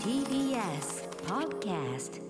TBS Podcast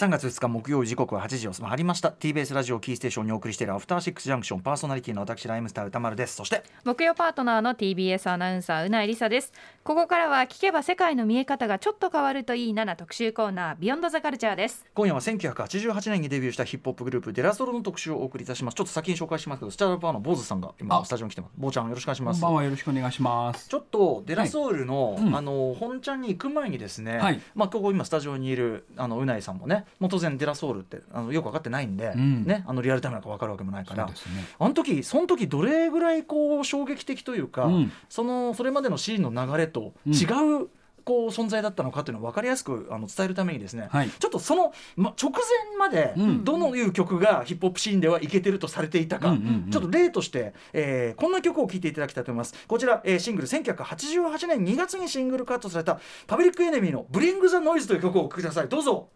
3月2日木曜日時刻は8時を回りました。TBS ラジオキーステーションにお送りしているアフターシックスジャンクションパーソナリティの私ライムスター歌丸です。そして木曜パートナーの TBS アナウンサーうないりさです。ここからは聞けば世界の見え方がちょっと変わるといいなな特集コーナービヨンドザカルチャーです。今夜は1988年にデビューしたヒップホップグループデラソロの特集をお送りいたします。ちょっと先に紹介しますけどスターバーの坊主さんが今あ。スタジオに来てます。坊ちゃんよろしくお願いします。こんばんはよろしくお願いします。ちょっとデラソウルの、はい。うん。あの本ちゃんに行く前にですね、はい。まあここ今スタジオにいるあのうないさんもね、もう当然デラソウルってあのよく分かってないんで、うん。ねあのリアルタイムなんか分かるわけもないから、ね。あの時その時どれぐらいこう衝撃的というか、うん。そのそれまでのシーンの流れと違う、こう存在だったのかというのを分かりやすくあの伝えるためにですね、はい。ちょっとその、ま、直前までうん。どのいう曲がヒップホップシーンではいけてるとされていたか、うんうんうん。ちょっと例として、えーこんな曲を聴いていただきたいと思います。こちら、えーシングル1988年2月にシングルカットされたパブリックエネミーの「ブリング・ザ・ノイズ」という曲をお聴きください。どうぞ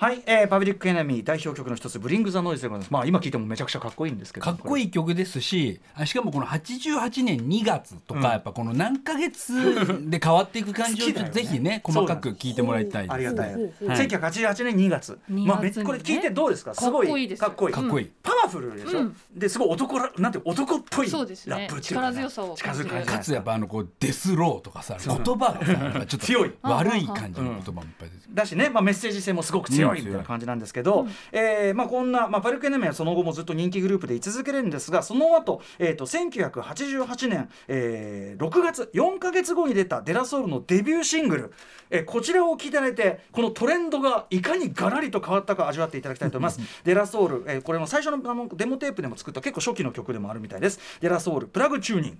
はい、えーパブリックエネミー代表曲の一つ「ブリング・ザ・ノイズ」でございます。まあ今聴いてもめちゃくちゃかっこいいんですけど。かっこいい曲ですし、あしかもこの88年2月とか、うん。やっぱこの何ヶ月で変わっていく感じをぜひね細かく聞いてもらいたいです。ありがたい。はい。1988年2月。2まあ、これ聞いてどうですか？すごい。かっこいいです。かっこいい。かっこいい。パワフルでしょ？うん。ですごい男らなんて男っぽいラップっていうかね。力強さを力強い感じ。かつやっぱあのこうデスローとかさ言葉がさちょっと強い。悪い感じの言葉もいっぱい出てくる。だしね、まあ、メッセージ性もすごく強いうんみたいな感じなんですけど、えーまあ、こんな、まあ、パルクエネメはその後もずっと人気グループで居続けるんですがその後、えー、と1988年、えー6月4か月後に出たデラソウルのデビューシングル、えーこちらを聴いていただいてこのトレンドがいかにガラリと変わったか味わっていただきたいと思います。デラソウル、えーこれも最初のあのデモテープでも作った結構初期の曲でもあるみたいです。デラソウルプラグチューニング。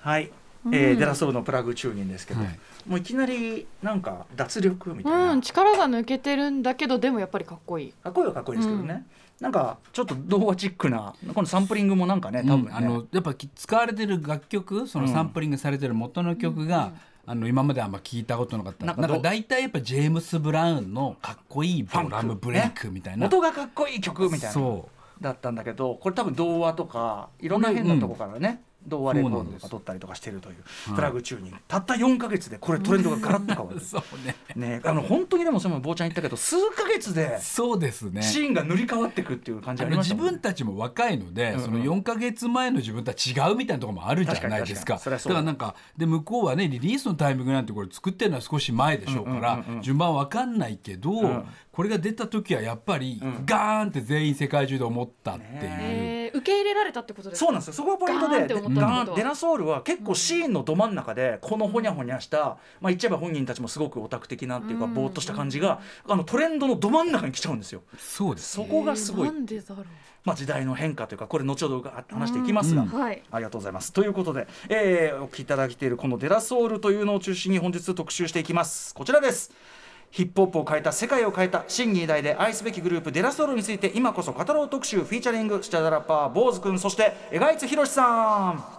はい、えーデラソウルのプラグチューニングですけど、はい。もういきなりなんか脱力みたいな、うん力が抜けてるんだけどでもやっぱりかっこいい。かっこいい。はかっこいいですけどね、なんかちょっと童話チックなこのサンプリングもなんかね多分ね、うんあのやっぱき使われてる楽曲そのサンプリングされてる元の曲が、あの今まであんま聞いたことなかった。なんか大体やっぱジェームス・ブラウンのかっこいいドラムブレイクみたいな、元がかっこいい曲みたいな。そだったんだけどこれ多分童話とかいろんな変なとこからね、童話レコードとか撮ったりとかしてるというはい。プラグチューニング、たった4か月でこれトレンドがガラッと変わうる。そうね。ねあの本当にでもその坊ちゃん言ったけど数か月でそうですね。シーンが塗り替わっていくっていう感じありましね。分たちも若いので、うんうん。その4か月前の自分とは違うみたいなところもあるじゃないですか。だだからなんかで向こうはねリリースのタイミングなんてこれ作ってるのは少し前でしょうから、うんうんうんうん。順番わかんないけど、ん。これが出た時はやっぱり、うん。ガーンって全員世界中で思ったっていう。ねえ。ー受け入れられたってことですか？そうなんですよ。そこがポイントでデラソウルは結構シーンのど真ん中でこのほにゃほにゃした、まあ、言っちゃえば本人たちもすごくオタク的なっていうかうん。ぼーっとした感じがあのトレンドのど真ん中に来ちゃうんですよ。そうです。そこがすごい。えーなんでだろう。まあ、時代の変化というかこれ後ほどが話していきますが、うん。はい。ありがとうございます。ということで、えーお聞きいただいているこのデラソウルというのを中心に本日特集していきます。こちらです。ヒップホップを変えた世界を変えた新2代で愛すべきグループデラソールについて今こそ語ろう特集フィーチャリングスチャダラッパー坊主くんそして江賀一博さん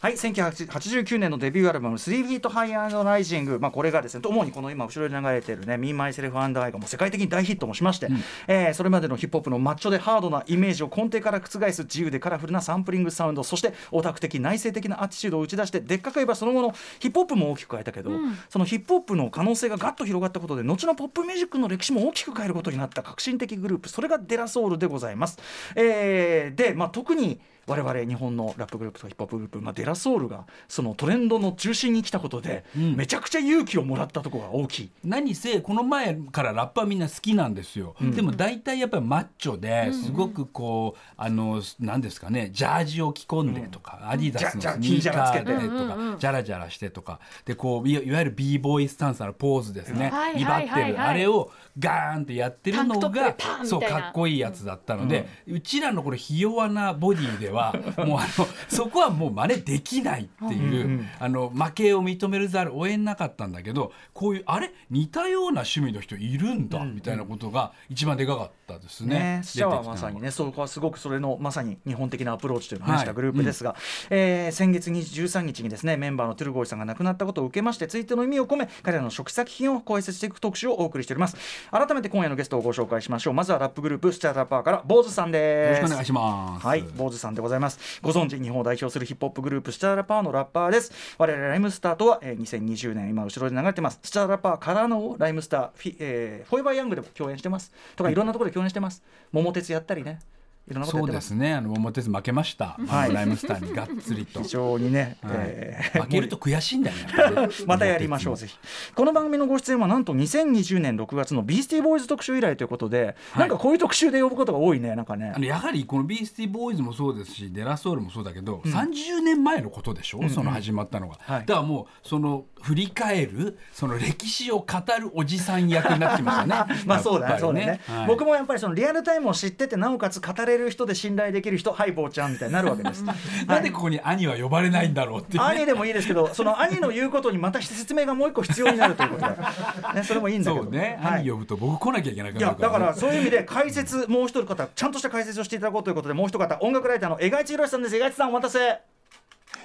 はい、1989年のデビューアルバム「3 Feet High and Rising」、まあ、これがですね主にこの今後ろに流れているね「Me, Myself and I」がもう世界的に大ヒットもしまして、えーそれまでのヒップホップのマッチョでハードなイメージを根底から覆す自由でカラフルなサンプリングサウンドそしてオタク的内省的なアティチュードを打ち出してでっかく言えばその後のヒップホップも大きく変えたけど、そのヒップホップの可能性がガッと広がったことで後のポップミュージックの歴史も大きく変えることになった革新的グループそれがデラソウルでございます。えーで、まあ、特に我々日本のラップグループとヒップホップグループ、まあ、デラソウルがそのトレンドの中心に来たことで、ん。めちゃくちゃ勇気をもらったところが大きい。何せこの前からラップはみんな好きなんですよ、でも大体やっぱりマッチョですごくこう、あの何ですかねジャージを着込んでとか、アディダスのスニーカーでとか、ジャラジャラしてとか。でこういわゆる b ボーイスタンスのポーズですね、はい威張ってる、あれをガーンってやってるのがそうかっこいいやつだったので、うちらのこれひ弱なボディではもうあのそこはもう真似できないっていう、あの負けを認めるざるを得なかったんだけどこういうあれ？似たような趣味の人いるんだ、みたいなことが一番でかかったですね。ね、スチャは出てきたのまさにね、そこはすごくそれのまさに日本的なアプローチというのをしたグループですが、えー先月13日にですねメンバーのトゥルゴイさんが亡くなったことを受けまして、ツイートの意味を込め、彼らの初期作品を解説していく特集をお送りしております。改めて今夜のゲストをご紹介しましょう。まずはラップグループスチャラッパーから坊主さんです。よろしくお願いします。はい、坊主さんでございます。ご存知日本を代表するヒップホップグループスチャーラパーのラッパーです。我々ライムスターとは、えー、2020年今後ろで流れてます。スチャーラパーからのライムスターフィ、えー、フォーエバーヤングでも共演してます。とかいろんなところで共演してます。桃鉄やったりねいろんなことやそうですすね。あの桃鉄負けました、はい。ライムスターにがっつりと、非常にね、はい。えー。負けると悔しいんだよね またやりましょう、ぜひ。この番組のご出演はなんと2020年6月のビースティーボーイズ特集以来ということで、はい。なんかこういう特集で呼ぶことが多いね、なんかね。あ。のやはりこのビースティーボーイズもそうですしデラソウルもそうだけど、30年前のことでしょ、その始まったのが、はい。だからもうその振り返るその歴史を語るおじさん役になってきましたね。まあそうだね、やっぱりそうだね、はい。僕もやっぱりそのリアルタイムを知っててなおかつ語れる人で信頼できる人はい坊ちゃんみたいになるわけです。なんでここに兄は呼ばれないんだろうっていう、ね、兄でもいいですけどその兄の言うことにまた説明がもう一個必要になるということで、ね、それもいいんだけど。そうね、はい。兄呼ぶと僕来なきゃいけなくいやなるから、ね、だからそういう意味で解説もう一人方ちゃんとした解説をしていただこうということでもう一方音楽ライターの荏開津広さんです。荏開津さんお待たせ。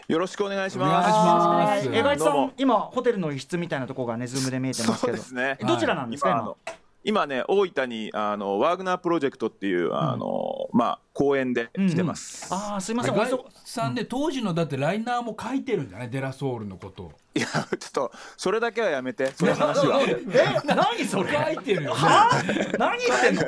よろしくお願いしお願います。します。はい荏開津さん今ホテルの一室みたいなところがね Zoom で見えてますそけど。うですね。どちらなんですか今今ね大分にあのワーグナープロジェクトっていうあの、まあ公演で来てます。ああすいません。さんね当時のだってライナーも書いてるんじゃない？ De La Soul のことを。いやちょっとそれだけはやめて。その話は。え何それ？書いてるよ何言ってんの？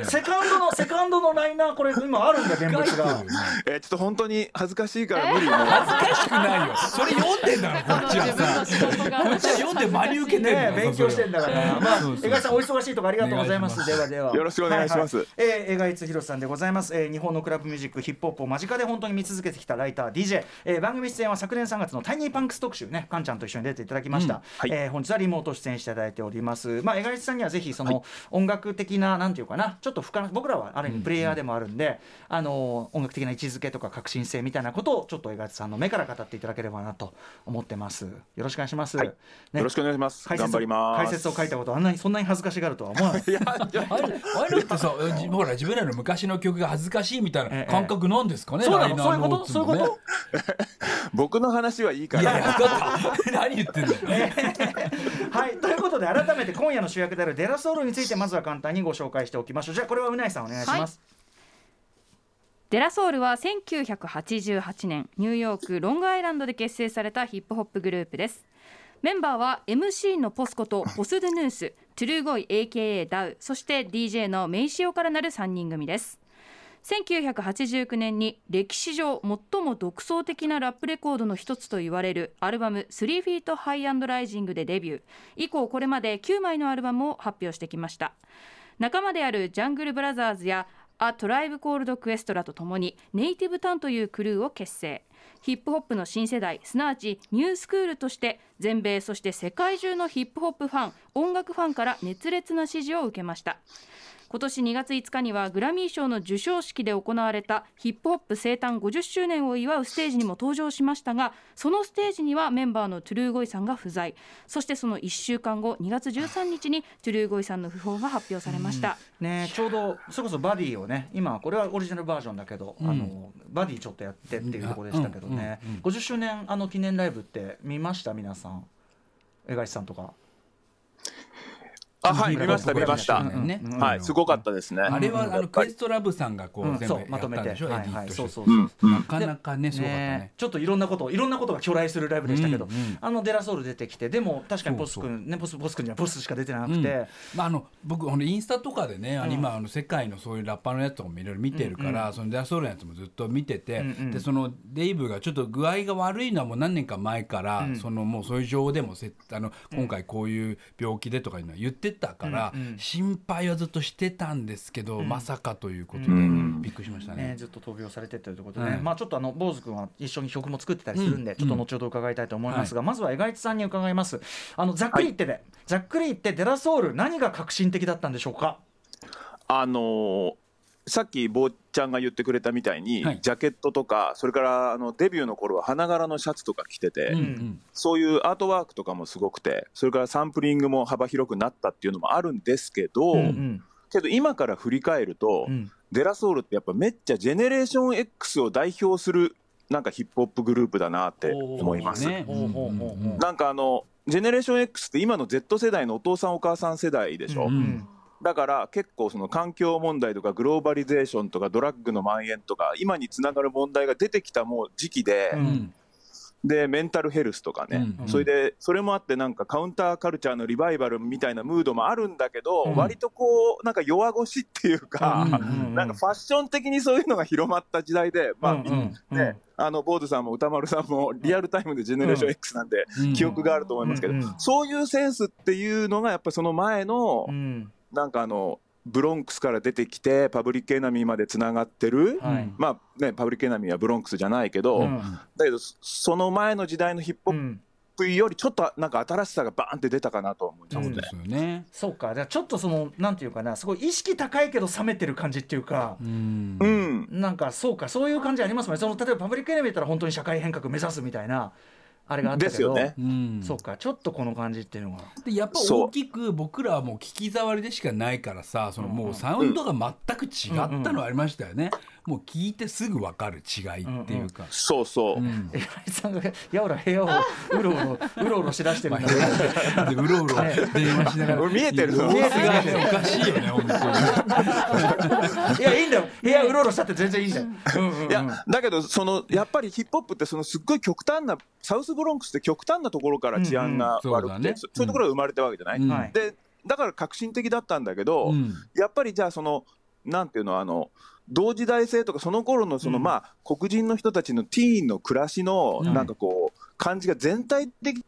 えセカンドのセカンドのライナーこれ今あるんだ現物が。えちょっと本当に恥ずかしいから無理恥ずかしくないよ。それ読んでんだろ こっちはさ。こっちは読んで真に受けて勉強してんだから。まあ荏開津さんお忙しいとこありがとうございます。ではでは。よろしくお願いします。ははえー荏開津広さんでございます、えー日本のクラブミュージックヒップホップを間近で本当に見続けてきたライター DJ、えー番組出演は昨年3月の Tiny Panx 特集ねカンちゃんと一緒に出ていただきました、はい。えー本日はリモート出演していただいております。まあ荏開津さんにはぜひその音楽的ななんていうかなちょっと深な僕らはある意味プレイヤーでもあるんで、あのー音楽的な位置づけとか革新性みたいなことをちょっと江口さんの目から語っていただければなと思ってます。よろしくお願いします、はい。ね。よろしくお願いします。解説を頑張ります。解説を書いたことあんなにそんなに恥ずかしがるとは思わない。いやあれあれってさじほら自分らの昔の曲が恥ずかしいみたいええ。な感覚なんですかね、そうなライナーのそういうこと？ノーツもね。そういうこと？僕の話はいいから。いやいや 何言ってんだよ。はいということで改めて今夜の主役であるデラソウルについてまずは簡単にご紹介しておきましょう。じゃあこれはうないさんお願いします、デラソウルは1988年ニューヨークロングアイランドで結成されたヒップホップグループです。メンバーは MC のポスコとポス・ドゥヌーストゥルーゴイ AKA ダウそして DJ のメイシオからなる3人組です1989年に歴史上最も独創的なラップレコードの一つと言われるアルバム「3 Feet High and Rising」でデビュー。以降これまで9枚のアルバムを発表してきました。仲間であるジャングルブラザーズやア・トライブ・コールド・クエストラとともにネイティブ・タンというクルーを結成。ヒップホップの新世代すなわちニュースクールとして全米そして世界中のヒップホップファン音楽ファンから熱烈な支持を受けました。今年2月5日にはグラミー賞の授賞式で行われたヒップホップ生誕50周年を祝うステージにも登場しましたがそのステージにはメンバーのトゥルーゴイさんが不在。そしてその1週間後2月13日にトゥルーゴイさんの訃報が発表されました、ねちょうどそれこそバディをね今これはオリジナルバージョンだけど、あのバディちょっとやってっていうところでしたけどね、うん。うん。うん。50周年あの記念ライブって見ました？皆さん。江口さんとかあはい見ました見ました。うんうんねうん。はいすごかったですね。あれはあのクエストラブさんがこう全部まとめったんでしょ、て。そうそうう。んうん。なかなかねすごかったね。ねちょっといろんなこといろんなことが巨来するライブでしたけど、うんうん。あのデラソウル出てきて。でも確かにポスそう。君ねポスポス君にはポスしか出てなくて、うん。まあ、あの僕ほんとインスタとかでね、今あの世界のそういうラッパーのやつとかもいろいろ見てるから、そのデアソウルのやつもずっと見てて、うんうん。でそのデイブがちょっと具合が悪いのはもう何年か前から、うん。そのもうそういう情でもせあの今回こういう病気でとかいうのは言ってたから、うんうん。心配はずっとしてたんですけど、まさかということで、うん。びっくりしましたね。ね。ずっと闘病されてということでね、はい。まあちょっとあの坊主君は一緒に曲も作ってたりするんで、うん。ちょっと後ほど伺いたいと思いますが、まずは江口さんに伺います。あのざっくり言ってね、ざっくり言ってデラソウル何が革新的だったんでしょうか？あのーさっき坊ちゃんが言ってくれたみたいに、はい。ジャケットとかそれからあのデビューの頃は花柄のシャツとか着てて、うんうん。そういうアートワークとかもすごくてそれからサンプリングも幅広くなったっていうのもあるんですけど、うんけど今から振り返ると、うん。デラソウルってやっぱめっちゃジェネレーション X を代表するなんかヒップホップグループだなって思います。なんかあのジェネレーション X って今の Z 世代のお父さんお母さん世代でしょ、うんだから結構その環境問題とかグローバリゼーションとかドラッグの蔓延とか今につながる問題が出てきたもう時期で、うん。でメンタルヘルスとかね、うん。それでそれもあってなんかカウンターカルチャーのリバイバルみたいなムードもあるんだけど、うん。割とこうなんか弱腰っていうか、うんうんなんかファッション的にそういうのが広まった時代で、まあ、うんうんうん。ね、あの坊主さんも歌丸さんもリアルタイムでジェネレーション X なんでうん。記憶があると思いますけど、うんうん。そういうセンスっていうのがやっぱりその前のうんなんかあのブロンクスから出てきてパブリックエナミーまでつながってる、はい。まあねパブリックエナミーはブロンクスじゃないけど、うん。だけどそその前の時代のヒップホッうん。プよりちょっとなんか新しさがバーンって出たかなと思います。ねそうで。すよね。そうか。じゃあちょっとそのなんていうかなすごい意識高いけど冷めてる感じっていうかうん。うん。なんかそうか。そういう感じありますもんね。その例えばパブリックエネミーだったら本当に社会変革目指すみたいなあれがあったけど。ですよね。うん。そうか。ちょっとこの感じっていうのが。でやっぱ大きく僕らはもう聞き障りでしかないからさそのもうサウンドが全く違ったのありましたよね、もう聞いてすぐ分かる違いっていうか、そうそう、うん。江上さんがやおら部屋をうろうろうろうろしだしてるまあんだ。けどでうろうろ電話しながら。俺見えてる様のおかしいよね本当に。いやいいんだよ。部屋うろうろしたって全然いいんだよ、うんうんうん。いやだけどそのやっぱりヒップホップってそのすっごい極端なサウスブロンクスって極端なところから治安が悪くて、うんうん。そうだね。そそういうところが生まれたわけじゃない、うん。はい。でだから革新的だったんだけど、うん。やっぱりじゃあそのなんていうのあの同時代性とかその頃のその、うん。まあ黒人の人たちのティーンの暮らしのうん。なんかこう感じが全体的に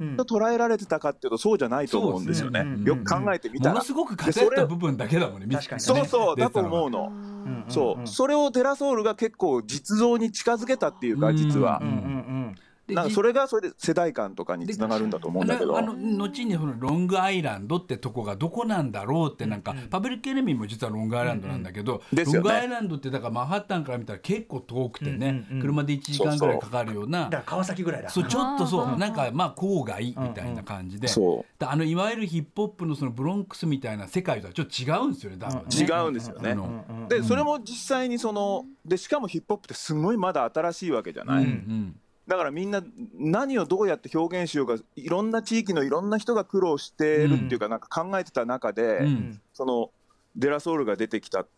うん。捉えられてたかっていうとそうじゃないと思うんですよね、よく考えてみたら、ものすごく偏った部分だけだもんね確かにそうそうだと思うの。の、うんうんそうそれをデラソールが結構実像に近づけたっていうか実はうん、うんうんでなんかそれがそれで世代間とかにつながるんだと思うんだけど。あの後にそのロングアイランドってとこがどこなんだろうってなんか、パブリックエネミーも実はロングアイランドなんだけど、ですよね。ロングアイランドってだからマンハッタンから見たら結構遠くてね、うんうんうん。車で1時間ぐらいかかるようなだから川崎ぐらいだ。そうちょっとそうなんかまあ郊外みたいな感じで、そだあのいわゆるヒップホップのそのブロンクスみたいな世界とはちょっと違うんですよね多分ね。う違うんですよね。あの。うんうんでそれも実際にそのでしかもヒップホップってすごいまだ新しいわけじゃない、うんうんだからみんな何をどうやって表現しようかいろんな地域のいろんな人が苦労してるっていうか、なんか考えてた中で、うん。そのデラソールが出てきたっ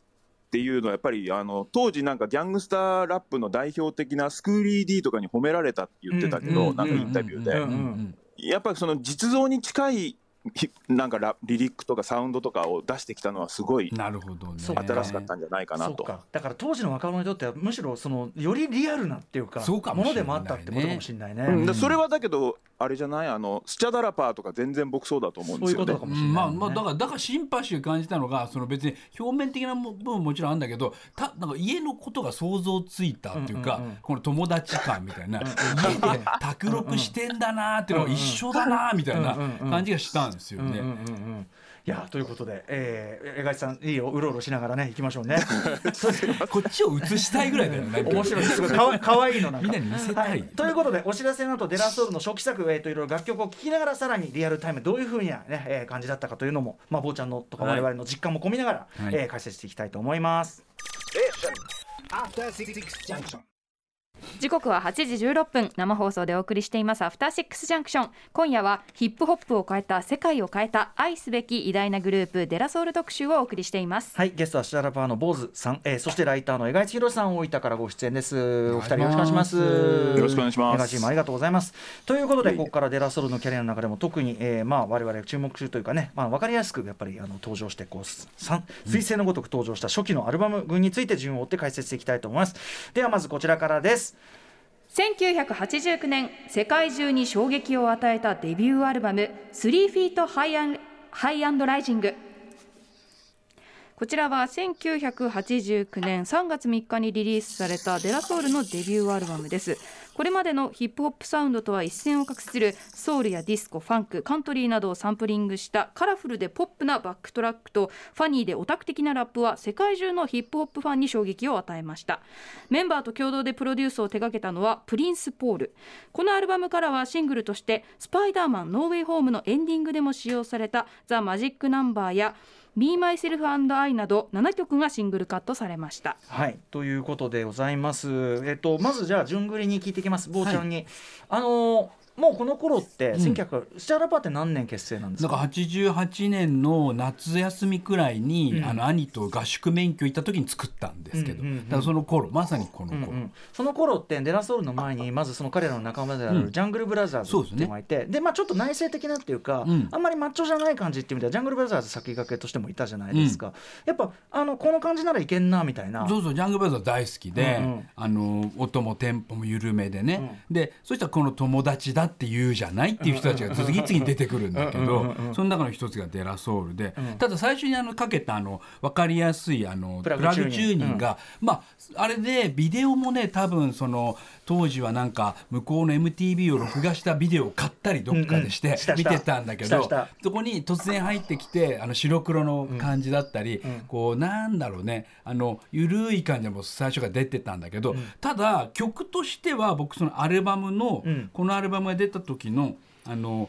ていうのはやっぱりあの当時なんかギャングスターラップの代表的なスクーリー D とかに褒められたって言ってたけど、うん。なんかインタビューで、やっぱりその実像に近いひ なんかラリリックとかサウンドとかを出してきたのはすごいなるほどね。そう新しかったんじゃないかなと。かだから当時の若者にとってはむしろそのよりリアルなっていうかそうかもねのでもあったってことかもしれないね、うん、でそれはだけどあれじゃない？あのスチャダラパーとか全然僕そうだと思うんそういうことですよねかもしれない、ね。まあまあだからだからシンパシーを感じたのがその別に表面的な部分ももちろんあるんだけどたなんか家のことが想像ついたっていうか、うんうんうん。この友達感みたいな。家で卓録してんだなっていうのが一緒だなみたいな感じがしたんですよね。うんうんうんうんいやということで、えー、江頭さんいいようろうろしながらね行きましょうね こっちを映したいぐらいだよね。面白いすごいかわかわいいのなんか みんなに見せたいはということでお知らせの後デラソールの初期作、えー、といろいろ楽曲を聴きながらさらにリアルタイムどういうふうな、ねえー感じだったかというのもまあ坊ちゃんのとかはい我々の実感も込みながら、はいえー解説していきたいと思います。After Six Junction. 時刻は8時16分生放送でお送りしていますアフターシックスジャンクション今夜はヒップホップを変えた世界を変えた愛すべき偉大なグループデラソウル特集をお送りしていますはい、ゲストはシダラパーの坊主さん、えー、そしてライターの江頭博さん、大分からご出演です。お二人よろしくお願いします。よろしくお願いします江頭チームありがとうございます。ということで、ここからデラソルのキャリアの中でも特に、えー、まあ我々注目するというかね、まあわかりやすくやっぱりあの登場してこう三彗星のごとく登場した初期のアルバム群について順を追って解説していきたいと思います。ではまずこちらからです。1989年世界中に衝撃を与えたデビューアルバム「3FeetHigh&Rising」こちらは1989年3月3日にリリースされた De La Soul のデビューアルバムです。これまでのヒップホップサウンドとは一線を画するソウルやディスコファンクカントリーなどをサンプリングしたカラフルでポップなバックトラックとファニーでオタク的なラップは世界中のヒップホップファンに衝撃を与えました。メンバーと共同でプロデュースを手掛けたのはプリンス・ポール。このアルバムからはシングルとして「スパイダーマンノーウェイホーム」のエンディングでも使用された「ザ・マジック・ナンバー」や「Me, Myself and I」など7曲がシングルカットされましたはい、ということでございます。えっとまずじゃあ順繰りに聞いていきます。坊ちゃんに、あのーもうこの頃ってん。1900スチャラパーって何年結成なんですか？か88年の夏休みくらいに、うん。あの兄と合宿免許行った時に作ったんですけど、うんうんうんだからその頃まさにこの頃、うんうんその頃ってデラソウルの前にまずその彼らの仲間であるうん。ジャングルブラザーズっていうのがいて、でまあちょっと内省的なっていうか、うん。あんまりマッチョじゃない感じっていう意味ではジャングルブラザーズ先駆けとしてもいたじゃないですか、やっぱあのこの感じならいけんなみたいな。そうそうジャングルブラザーズ大好きで、うんうん。あの音もテンポも緩めでね、でそしたらこの友達だって言うじゃないっていう人たちが次々に出てくるんだけどその中の一つがデラソウルで、ただ最初にあのかけたあの分かりやすいあのプラグチューニング。が、まああれでビデオもね多分その当時はなんか向こうの MTV を録画したビデオを買ったりどっかでして見てたんだけど、そこに突然入ってきてあの白黒の感じだったり、こうなんだろうねあの緩い感じも最初から出てたんだけど、ただ曲としては僕そのアルバムの、うん。このアルバムが出た時のあの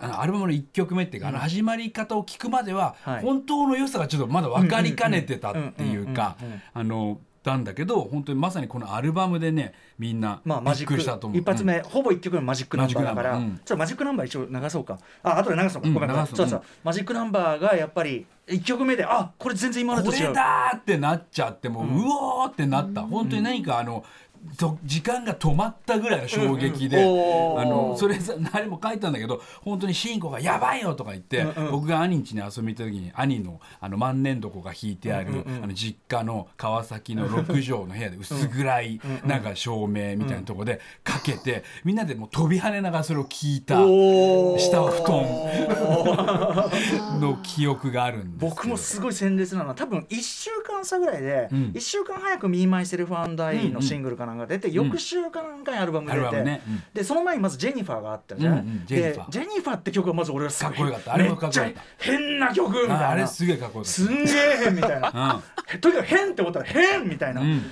あのアルバムの1曲目っていうか、あの始まり方を聞くまでは、はい。本当の良さがちょっとまだ分かりかねてたっていうかあのなんだけど本当にまさにこのアルバムでねみんなまあマジックりしたと思う。一発目、ほぼ一曲目マジックナンバーだから、マジックナンバー。うん。ちょマジックナンバー一応流そうか。あ後で流そうか、うんごめんごめん流すそうそう、うん。マジックナンバーがやっぱり一曲目であこれ全然今までと違う。これだーってなっちゃってもう、うおーってなった、本当に何かあのと時間が止まったぐらいの衝撃で、うんうんあのそれさ誰も書いたんだけど本当に慎吾が「やばいよ!」とか言って、僕が兄ん家に遊びに行った時に兄のあの万年床が引いてある、あの実家の川崎の6畳の部屋で薄暗いなんか照明みたいなところでかけてみんなでもう飛び跳ねながらそれを聞いた下は布団 の記憶があるんです僕もすごい鮮烈なのは多分1週間差ぐらいで、うん。1週間早く「Me My Self and I」のシングルかなんか出て、翌週かなんかにアルバム出て、ね。うん。でその前にまず「ジェニファー」があったじゃない、うんうんジェニファー。でジェニファーって曲がまず俺はすごいかっこよかった。あれもかっこよかった。めっちゃ変な曲みたいな。ああれすげえかっこよかった。すんげえ変みたいな。とにかく変って思ったら変みたいな、うん。で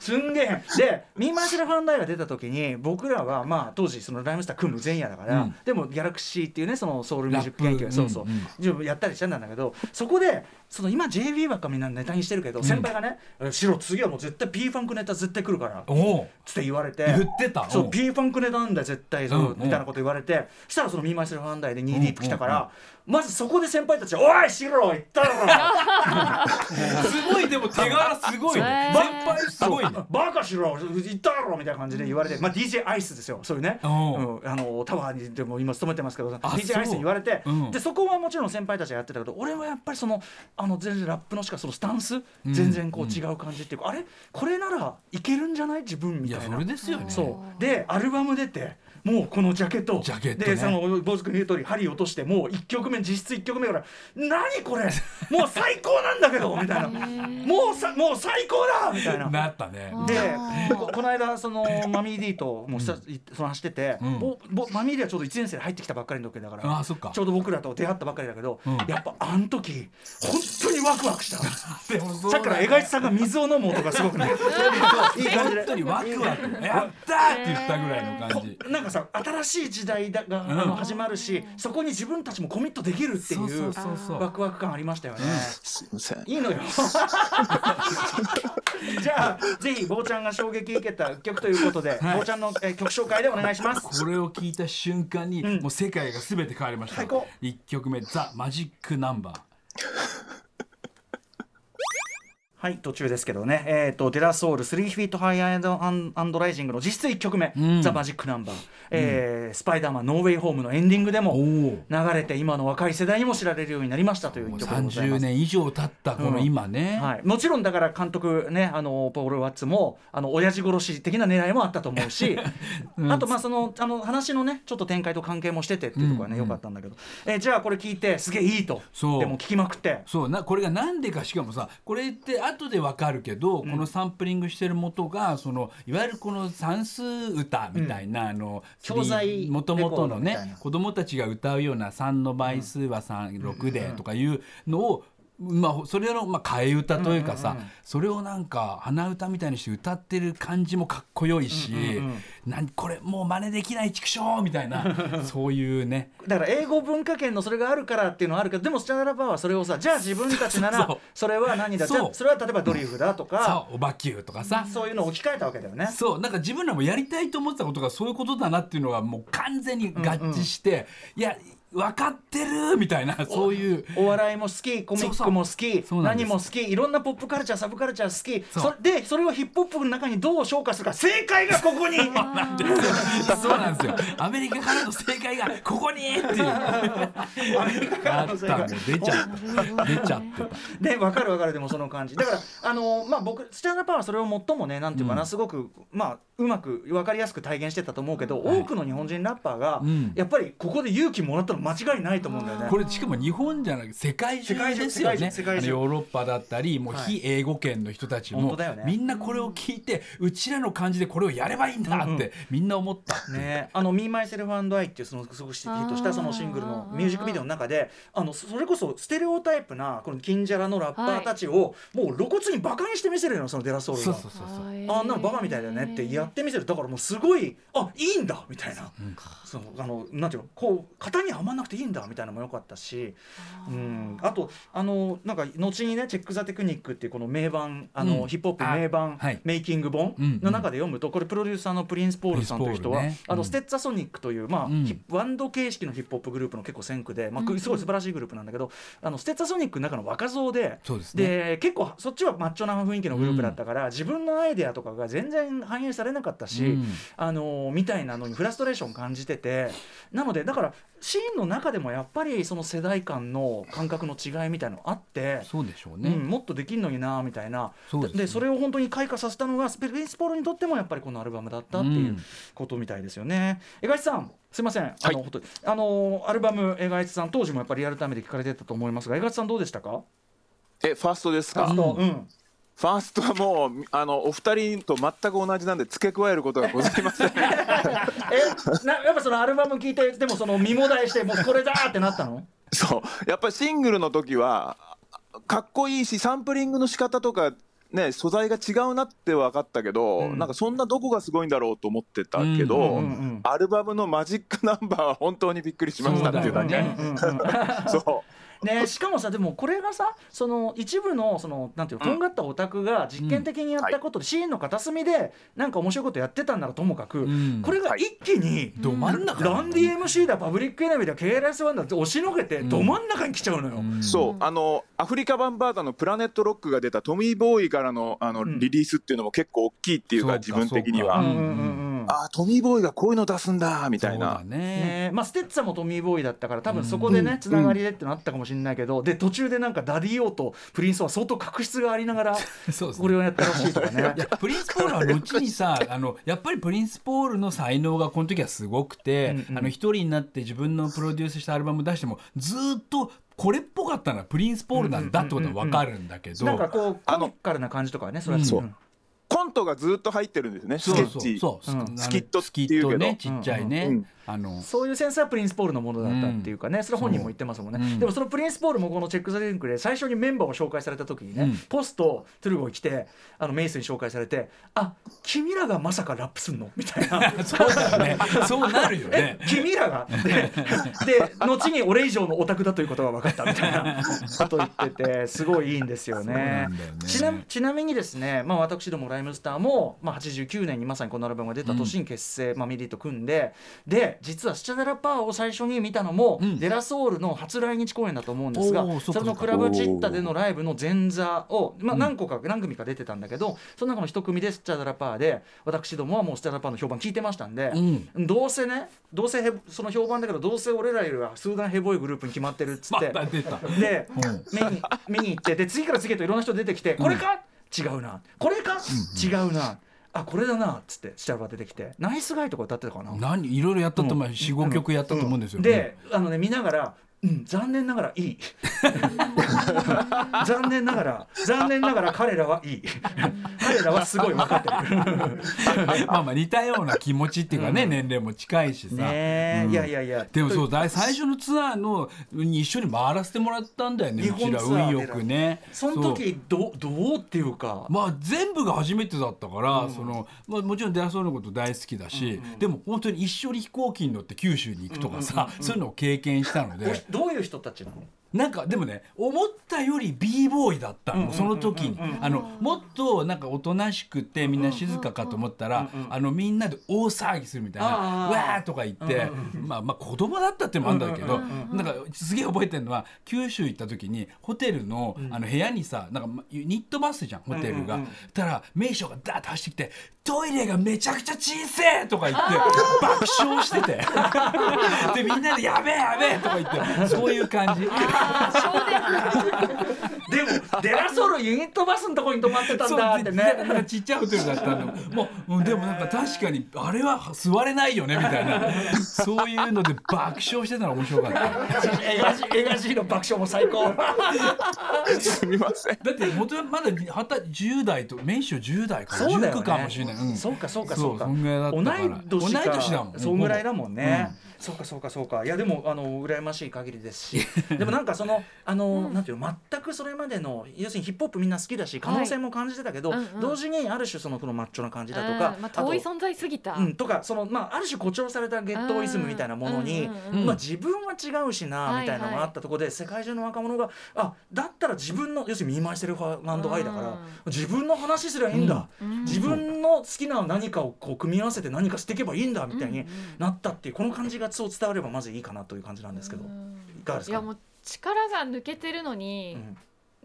すんげえ変。で「ミーマーシェルファンダイ」が出た時に僕らはまあ当時そのライムスター組む前夜だから、うん。でもギャラクシーっていうねそのソウルミュージック研究そうそう、うんやったりしてたんだけどそこでその今 JB ばっかみんなネタにしてるけど、先輩がね「シロ次はもう絶対 P ファンクネタ絶対来るから」つって言われて。言ってた。そうう。ん P ファンクネタなんだよ絶対。そう、みたいなこと言われて。したらその「ミーマーシェルファンダイ」で2ディープ来たから、まずそこで先輩たちは「おいシロ言ったろ!」すごいでも手柄すごいね。先輩すごいね。バカしろ言ったろみたいな感じで言われて、まあ、DJ アイスですよ。そういうね、おうん、あのタワーにでも今勤めてますけどあ DJ アイスに言われて、う。ん。でそこはもちろん先輩たちがやってたけど俺はやっぱりそのあの全然ラップのしかそのスタンス全然こう違う感じっていうか、あれ？これならいけるんじゃない？自分みいやそたいなれですよね。そう。でアルバム出てもうこのジャケット。ジャケットね。でその坊主君言う通り針落としてもう1曲目実質1曲目から「何これ？もう最高なんだけど」みたいな「もうさもう最高だ!」みたいな。なったね。でここの間そのマミー D ともうした、いその走ってて、うん。マミー D はちょうど1年生で入ってきたばっかりの時だからあそっか。ちょうど僕らと出会ったばっかりだけど、うん。やっぱあの時本当にワクワクした でさっきから江頭さんが水を飲む音がすごくね。いい感じで。本当にワクワク。やったーって言ったぐらいの感じ。なんかさ新しい時代だが、ん。あの始まるしそこに自分たちもコミットできるっていうワクワク感ありましたよね。すいません。いいのよ。じゃあぜひ坊ちゃんが衝撃受けた曲ということで、はい。坊ちゃんの、えー曲紹介でお願いします。これを聞いた瞬間に、うん。もう世界が全て変わりました最高。1曲目「ザ・マジック・ナンバーはい途中ですけどね、えー、とデラソウル3 feet high and, and rising の実質1曲目「うん。ザ・マジック・ナンバー」えースパイダーマンノーウェイホームのエンディングで」も流れて今の若い世代にも知られるようになりましたという曲でござい30ます。年以上経ったこの今ね、はい、もちろんだから監督ねあのポール・ワッツもあの親父殺し的な狙いもあったと思うし、うん。あとまあそのあの話のねちょっと展開と関係もしててっていうところはね、うん。うんよかったんだけど、えーじゃあこれ聞いてすげえいいと。そう。でも聞きまくって。そう。なこれが何でかしかもさこれって後でわかるけど、このサンプリングしてる元がそのいわゆるこの算数歌みたいな、あの教材もともとのね子供たちが歌うような3の倍数は36でとかいうのをまあ、それの、まあ、替え歌というかさ、それをなんか鼻歌みたいにして歌ってる感じもかっこよいし、なんこれもう真似できない畜生みたいな そういうね。だから英語文化圏のそれがあるからっていうのはあるけどでもスチャダラパーはそれをさじゃあ自分たちならそれは何だじゃそうあそれは例えばドリフだとかさおばきゅうとかさ、そういうのを置き換えたわけだよね。そう。なんか自分らもやりたいと思ってたことがそういうことだなっていうのがもう完全に合致して、いや分かってるみたいなそういう。お笑いも好きコミックも好き何も好きいろんなポップカルチャーサブカルチャー好き。でそれをヒップホップの中にどう消化するか正解がここに。そうなんですよ。アメリカからの正解がここにっていう。あったもう出ちゃった。出ちゃってた。ね分かる分かるでもその感じ。だからあのまあ僕スチャダラパーはそれを最もねなんていうかな、うん。すごくまあうまく分かりやすく体現してたと思うけど、はい。多くの日本人ラッパーが、うん。やっぱりここで勇気もらったの間違いないと思うんだよね。これしかも日本じゃなくて世界中ですよね。世界中世界中あのヨーロッパだったりもうはい。非英語圏の人たちも、本当だよね。みんなこれを聞いてうちらの感じでこれをやればいいんだって、うんうん。みんな思った。ね、あの「Me Myself and I」っていうそのすごくヒットしたそのシングルのミュージックビデオの中であのそれこそステレオタイプなこの金ジャラのラッパーたちをもう露骨にバカにして見せるのそのデラソウルが。そうそうそうそう。あんなのバカみたいだよねってやってみせる。だからもうすごいあいいんだみたいな、そのあのなんていうのこう型にはまんなくていいんだみたいなのも良かったしうん。あとあのなんか後にね「チェック・ザ・テクニック」っていうこの名盤あの、うん。ヒップホップ名盤、あはい。メイキング本うんの中で読むとこれプロデューサーのプリンス・ポールさんという人は、ね。あのうん。ステッツァソニックという、まあうん。ヒップバンド形式のヒップホップグループの結構先駆で、まあ、うんすごい素晴らしいグループなんだけど、あのステッツァソニックの中の若造で。そうですね。で結構そっちはマッチョな雰囲気のグループだったから、自分のアイデアとかが全然反映されなかったし、うん。あのみたいなのにフラストレーション感じててなのでだからシーンの中でもやっぱりその世代間の感覚の違いみたいのあって。そうでしょうね、うん、もっとできんのになみたいな。そうですね。それを本当に開花させたのがスペリンスポールにとってもやっぱりこのアルバムだったっていうことみたいですよね。江頭さんすいません、あの本当にあのアルバム江頭さん当時もやっぱりリアルタイムで聞かれてたと思いますが江頭さんどうでしたか？えファーストですか？ファースト、うんファーストはもうあのお二人と全く同じなんで付け加えることがございません。えなやっぱそのアルバム聞いてでもその身もだえしてもうこれだーってなったの？そう。やっぱりシングルの時はかっこいいしサンプリングの仕方とかね素材が違うなって分かったけど、うん。なんかそんなどこがすごいんだろうと思ってたけど、うんうんうんアルバムのマジックナンバーは本当にびっくりしましたっていうだけ。そうねしかもさでもこれがさその一部のそのなんていうのとんがったオタクが実験的にやったことで、シーンの片隅でなんか面白いことやってたんならともかく、ん。これが一気に、ど真ん中ランディ MC だパブリックエネミーだ KRS-1 だって押しのけてど真ん中に来ちゃうのよ。うん。そうあのアフリカ版バータのプラネットロックが出たトミー・ボーイからのあの、ん。リリースっていうのも結構大きいっていうかそうか自分的には、ああトミー・ボーイがこういうの出すんだみたいそうだな、ね。ね。まあ、 Stetsa も Tommy Boy だったから多分そこでね、つながりでってのあったかもしれないけど、で途中でなんか Daddy-O とプリンスは相当確執がありながら そうですね。これをやったらしいとかね。いやプリンスポールは後にさ あのやっぱりプリンスポールの才能がこの時はすごくて、うんうん。あの一人になって自分のプロデュースしたアルバム出してもずーっとこれっぽかったのはプリンスポールなんだってことは分かるんだけど、なんかこうコミカルな感じとかはねそれはそう。うんコントがずっと入ってるんですねスケッチ。スキットってスキいうけど。ねちっちゃいね、うんあのそういうセンスはプリンスポールのものだったっていうかね、それは本人も言ってますもんね、う。ん。でもそのプリンスポールもこのチェック・ザ・リンクで最初にメンバーを紹介された時にね、うん。ポスとトゥルゴに来てあのメイスに紹介されて「あ君らがまさかラップすんの?」みたいな。そうだよね。そうなるよね。え君らが。でで後に俺以上のオタクだということが分かった。みたいな。ことを言っててすごいいいんですよね。ちなちなみにですね、まあ、私どもライムスターも、まあ、89年にまさにこのアルバムが出た年に結成、まあ、ミリーと組んでで実はスチャダラパーを最初に見たのも、うん。デラソウルの初来日公演だと思うんですがそのクラブチッタでのライブの前座を、まあ、何個か、何組か出てたんだけどその中の一組でスチャダラパーで私どもはもうスチャダラパーの評判聞いてましたんで。うん。どうせねどうせへその評判だけどどうせ俺らよりは数段ヘボいグループに決まってるっつまって、た出た。でうん。見に見に行ってで次から次へといろんな人出てきて、これか？違うな。これか、違うなあこれだなっつってスチャラバ出てきて。ナイスガイとか歌ってたかな。何？いろいろやったと思う。45曲やったと思うんですよ、であのね見ながらうん、残念ながらいい。残念ながら残念ながら彼らはいい。彼らはすごい分かってる。まあまあ似たような気持ちっていうかね、年齢も近いしさ、ねえ、うん。いやいやいや。でもそうだ最初のツアーのに一緒に回らせてもらったんだよね日うちら運よくね。その時どうどうっていうか。まあ全部が初めてだったから、そのまあ、もちろんデラソールのこと大好きだし、でも本当に一緒に飛行機に乗って九州に行くとかさ、そういうのを経験したのでどういう人たちなの？なんかでもね思ったより b ボーイだったの、その時に、あのもっとなんかおとなしくてみんな静かかと思ったら、あのみんなで大騒ぎするみたいな「あーわー!」とか言って、まあまあ子供だったってのもあるんだけど、なんかすげえ覚えてるのは九州行った時にホテルのあの部屋にさなんかまニットバスじゃんホテルが。たら名将がダーッと走ってきて「トイレがめちゃくちゃ小せえ!」とか言って 爆笑しててでみんなで「やべえやべえ!」とか言ってそういう感じ。でもデラソールユニットバスのとこに泊まってたんだってね。ちっちゃいホテルだったの。もううんでもなんか確かにあれは座れないよねみたいな。そういうので爆笑してたの面白かった。映画映画 G の爆笑も最高。すみません。だって元々まだ二十10代と年収10代かなそうだよね。19かもしれない、ん。そうかそうかそうか。そんぐらいだったから。同い年か同い年だもん。そんぐらいだもんね、そうかそうかそうか。いやでもあの羨ましい限りですし。でもなんかそのあの、なんていうの全くそれまでの要するにヒップホップみんな好きだし可能性も感じてたけど、はい。うんうん。同時にある種そのこのマッチョな感じだとか、うんまあ、遠い存在すぎた、うん、とかその、まあ、ある種誇張されたゲットーイズムみたいなものに、うん。うんうんまあ、自分は違うしな、はいはい。みたいなのがあったところで世界中の若者があだったら自分の要するに Me Myself and I だから、うん。自分の話すりゃいいんだ、うん。自分の好きな何かをこう組み合わせて何かしていけばいいんだみたいになったっていうこの感じがそう伝わればまずいいかなという感じなんですけど、いかがですか？いやもう力が抜けてるのに、うん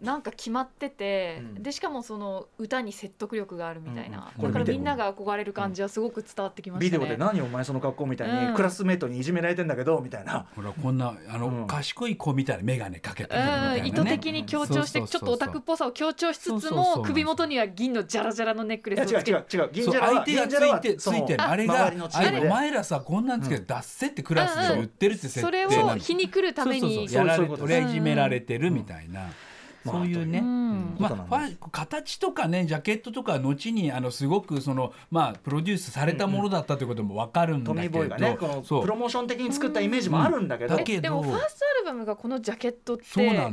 なんか決まってて、うん。でしかもその歌に説得力があるみたいな、うんだからみんなが憧れる感じはすごく伝わってきましたね。ビデオで何お前その格好みたいに、うん。クラスメートにいじめられてんだけどみたいな。ほらこんなあの、うん賢い子みたいな眼鏡かけてるみたいな、ね。うん、意図的に強調してちょっとオタクっぽさを強調しつつも首元には銀のジャラジャラのネックレスをつけて。違う違う違う。銀ジャラは相手がついてついてるあれが周りのチームで。あれお前らさこんなんつけて出せってクラスで言ってるって設それ定なんですを皮に来るために。そうそうそう。やらそういうことれ俺はいじめられてるみたいな、うんそうとフなんです。ァ形とかねジャケットとかは後にあのすごくそのまあプロデュースされたものだったということも分かるんだトミーけど、ボーイがねこのそうプロモーション的に作ったイメージもあるんだけど、うん。だけど。でもファーストアルバムがこのジャケットって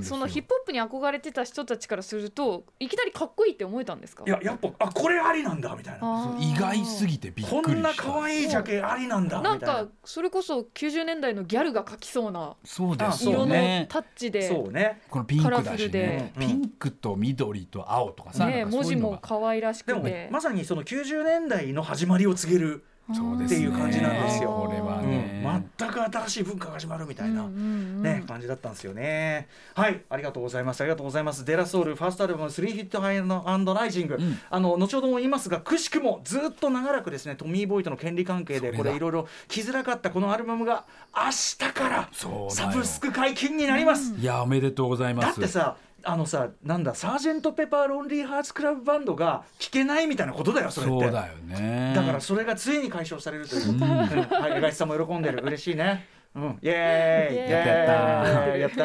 そのヒップホップに憧れてた人たちからするといきなりかっこいいって思えたんですか？いややっぱあこれありなんだみたいな。意外すぎてびっくりした。こんな可愛いジャケありなんだみたな。いんなかそれこそ90年代のギャルが描きそうなそうです色のタッチで、そうね。このピンクだしね。ルピンクと緑と青とかさ、ね、文字も可愛らしでもくて、まさにその90年代の始まりを告げる、そうですねっていう感じなんですよこれはうんね、全く新しい文化が始まるみたいな、うんうんうんね、感じだったんですよね。はい、ありがとうございます。ありがとうございます。デラソウルファーストアルバム3ヒットハイアンドライジング、んあの後ほども言いますが、くしくもずっと長らくですね、トミーボーイとの権利関係でこれいろいろ来づらかったこのアルバムが明日からサブスク解禁になります。いやおめでとうございますだってさ。あのさなんだサージェント・ペパー・ロンリー・ハーツ・クラブバンドが聴けないみたいなことだよそれって。そうだよね。だからそれがついに解消されるという、うん。はい、江頭さんも喜んでる。嬉しいね。うん、イエーイ。やった。ーやった。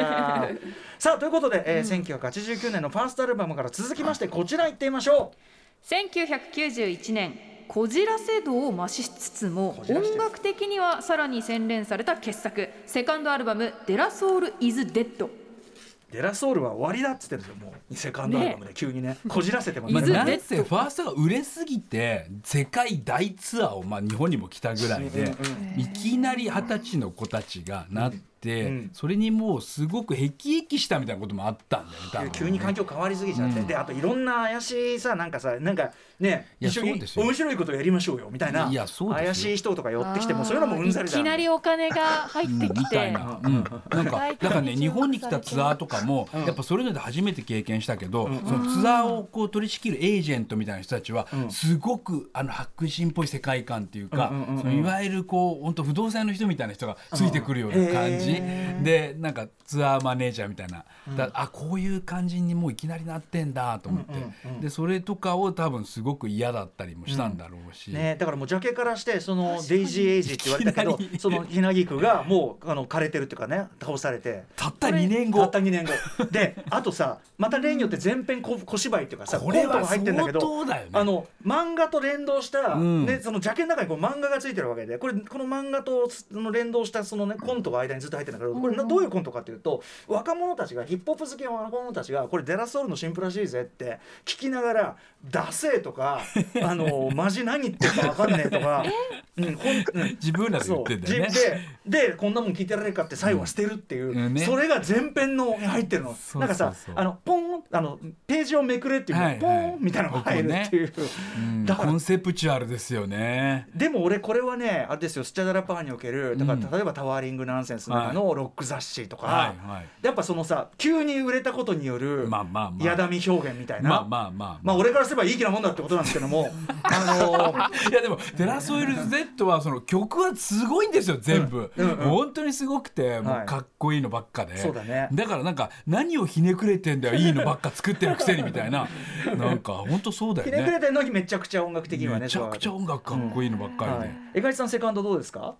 ーさあということで、えー1989年のファーストアルバムから続きましてこちら行ってみましょ1991年こじらせ度を増しつつも音楽的にはさらに洗練された傑作セカンドアルバム「デラソウル・イズ・デッドうデラソウルは終わりだっつってるんですよもう。セカンドアルバムで急にね。こじらせてますまなんせファーストが売れすぎて世界大ツアーを、まあ、日本にも来たぐらいで、いきなり二十歳の子たちがなって、うん。それにもうすごくへきへきしたみたいなこともあったんだよね急に環境変わりすぎちゃって、うん。であといろんな怪しいさなんかさなんかね一緒に面白いことやりましょうよみたいないやそうですよ。怪しい人とか寄ってきてもそういうのもうんざりだいきなりお金が入ってみきて、たいな、うん、なんか大体だからね日本に来たツアーとかも、やっぱそれぞれで初めて経験したけど、そのツアーをこう取り仕切るエージェントみたいな人たちは、すごくあの白人っぽい世界観っていうか、そのいわゆるこう本当不動産の人みたいな人がついてくるような感じ、でなんかツアーマネージャーみたいな、だあこういう感じにもういきなりなってんだと思って、でそれとかを多分すごく嫌だったりもしたんだろうし、ね、だからもうジャケからしてそのデイジーエイジって言われたけどそのひなぎくがもうあの枯れてるっていうかね倒されて。たった2年後。たった2年後。であとさまた例によって全編小小芝居っていうかさコこれはントが入ってんだけどね。あの漫画と連動した、うん。ね、そのジャケの中にこう漫画がついてるわけでこれこの漫画とその連動したその、ね、コントが間にずっと入ってるんだけどこれなどういうコントかっていうと若者たちがヒップホップ好きの若者たちがこれデラソウルの新婦らしいぜって聞きながら「ダセー」とか「あのマジ何言ってるか分かんねえ」とか。うんほんうん。自分らで言ってんだよね。ででこんなもん聞いてられるかって最後は捨てるっていう、うん。ね。それが全編のに入ってるの。なんかさあのポンあのページをめくれっていうの、はいはい。ポンみたいなのが入るっていう、うん。だからコンセプチュアルですよね。でも俺これはねあれですよ。スチャダラパーにおけるだからうん。例えばタワーリングナンセンスの中のロック雑誌とか、はいはい。やっぱそのさ急に売れたことによるまあまあまあ。やだみ表現みたいな、まあまあまあまあ。俺からすればいい気なもんだってことなんですけども。あのーいやでもテラソイル Z はその曲はすごいんですよ全部、うん。うんうん。本当にすごくてもはい。うかっこいいのばっかで、そうだね。からなんか何をひねくれてんだよいいのばっか作ってるくせにみたいな。なんか本当そうだよひねくれねてるのにめちゃくちゃ音楽的にはねめちゃくちゃ音楽かっこいいのばっかりで、はい、江頭さんセカンドどうですか？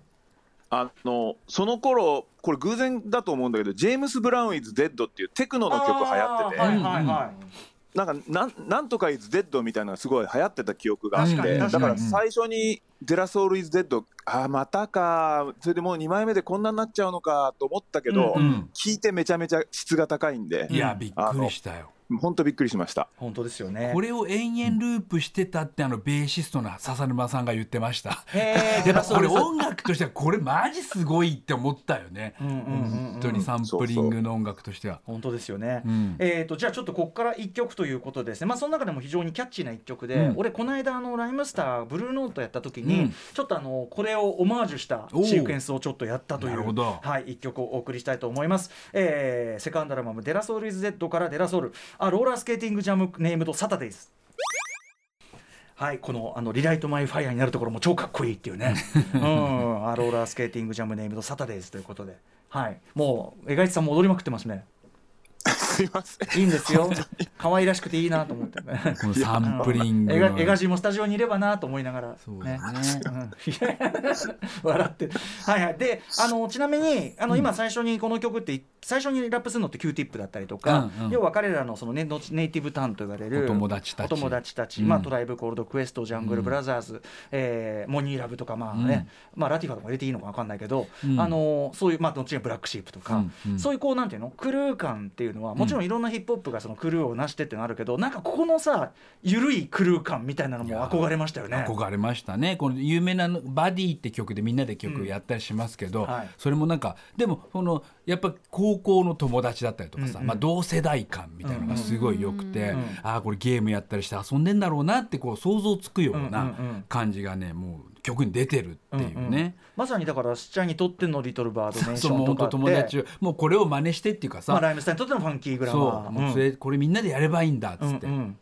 あのその頃これ偶然だと思うんだけど「ジェームス・ブラウン・イズ・デッド」っていうテクノの曲流行ってて、はいはいはい、なんかなんなんとかイズデッドみたいなのがすごい流行ってた記憶があってだから最初に。デラソウルイズデッドあーまたかそれでもう2枚目でこんなになっちゃうのかと思ったけど、うんうん。聞いてめちゃめちゃ質が高いんでいやびっくりしたよ本当びっくりしました。本当ですよね。これを延々ループしてたってあのベーシストの笹沼さんが言ってました。やっぱこれ音楽としてはこれマジすごいって思ったよね。うん本当にサンプリングの音楽としては。本当ですよね、うん。えー、とじゃあちょっとここから1曲ということでですね、まあ、その中でも非常にキャッチーな1曲で、うん。俺この間あのライムスターブルーノートやった時に、うん。ちょっとあのこれをオマージュしたシークエンスをちょっとやったというなるほど。はい、1曲をお送りしたいと思います、えーセカンドアルバム「デラソウルイズ Z」から「デラソウル」あローラースケーティングジャムネームドサタデイズ。はい、このあの Relight My Fire になるところも超かっこいいっていうね。うん、 A Roller Skating Jam Named Saturdays ということで、はい、もう荏開津さんも踊りまくってますね。すいません。いいんですよ。可愛らしくていいなと思ってね。このサンプリング映画人もスタジオにいればなと思いながら、そうだね。うん。笑って。はいはい。であのちなみにあの、今最初にこの曲って最初にラップするのって Q ティップだったりとか、うんうん。要は彼らのそのネの Native Tongue と言われるお友達たち。お友達たち、うん。まあ Tribe Called Quest Jungle Brothers、えーモニーラブとかまあね、まあラティファとか入れていいのかわかんないけど、うん。あのそういうまあどっちにブラックシープとか、うんうん。そういうこうなんていうの？クルー感っていうのはもちろんいろんなヒップホップがそのクルーをなしてってのあるけどなんかここのさ緩いクルー感みたいなのも憧れましたよね。憧れましたね。この有名なの「バディ」って曲でみんなで曲やったりしますけど、うん。はい。それもなんかでもそのやっぱ高校の友達だったりとかさ、うんうん。まあ、同世代感みたいなのがすごい良くて、うんああこれゲームやったりして遊んでんだろうなってこう想像つくよううんうんうなん。感じがねもう曲に出てるっていうね。まさにだからスチャにとってのリトルバードメンションとかって。当友達をもうこれを真似してっていうかさ、まあ、ライムスターにとってのファンキーグラマー。そうもうそれ、これみんなでやればいいんだっつって、うんうん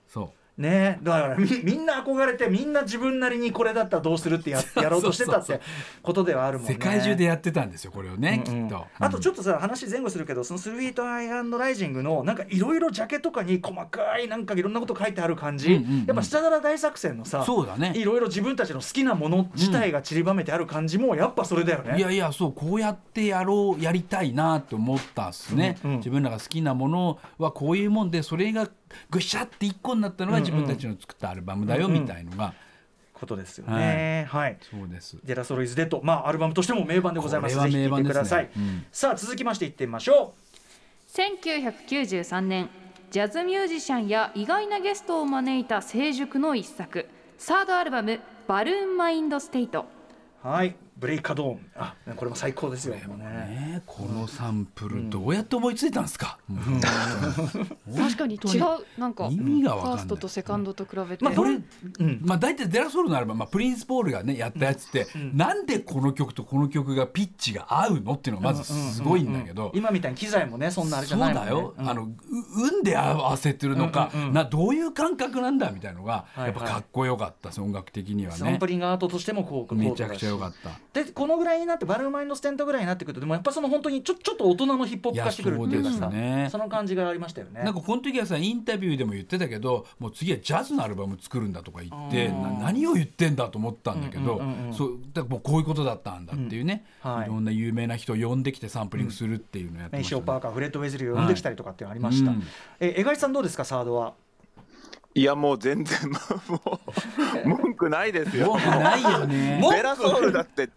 ね。だからみみんな憧れてみんな自分なりにこれだったらどうするってややろうとしてたってことではあるもんね。世界中でやってたんですよこれをね、うんうん。きっと。あとちょっっとさ話前後するけどそのスルイートアイライジングのなんかいろいろジャケとかに細かいなんかいろんなこと書いてある感じ、うんうんうん。やっぱ下皿大作戦のさそうだね。いろいろ自分たちの好きなもの自体が散りばめてある感じもやっぱそれだよね。いやいやそうこうやってやろうやりたいなと思ったっすね、うんうん。自分らが好きなものはこういうもんでそれがぐしゃって一個になったのが自分たちの作ったアルバムだよみたいのが、ことですよね。はい。そうです。デラソロイズデッド、まあアルバムとしても名盤でございます。これは名盤ですね。てください。うん。さあ続きましていってみましょ1993年ジャズミュージシャンや意外なゲストを招いた成熟の一作。サードアルバム「バルーンマインドステイト。う。はい、ブレイカドーン。あ、これも最高ですよ。ね。ね。このサンプルどうやって思いついたんですか、もう」確かに違うなんか意フ味がわかんない。ァーストとセカンドと比べて、まあこれ、うん。まあ大体デラソールのアルバム、まあ、プリンス・ポールがねやったやつって、なんでこの曲とこの曲がピッチが合うのっていうのがまずすごいんだけど、今みたいに機材もね、そんなあれじゃないもんね。だよ、うん。あのう運で合わせてるのか、などういう感覚なんだみたいなのが、やっぱかっこよかった音楽的にはね。サンプリングアートとしてもこうめちゃくちゃ良かったでこのぐらいになってバルーンマインドステントぐらいになってくるとでもやっぱその本当にちょちょっと大人のヒップホップ化してくるっていうかいさね。その感じがありましたよね。なんかこの時はさインタビューでも言ってたけどもう次はジャズのアルバム作るんだとか言って何を言ってんだと思ったんだけど、うんうんそうだからもうこういうことだったんだっていうね、うん。はい。い、ろんな有名な人を呼んできてサンプリングするっていうのをやってましたね。ショーパーカーフレッド・ウェズリーを呼んできたりとかっていうのありました、うん。え江頭さんどうですかサードは？いやもう全然もう文句ないですよ。文句ないよね。デラソウルだって、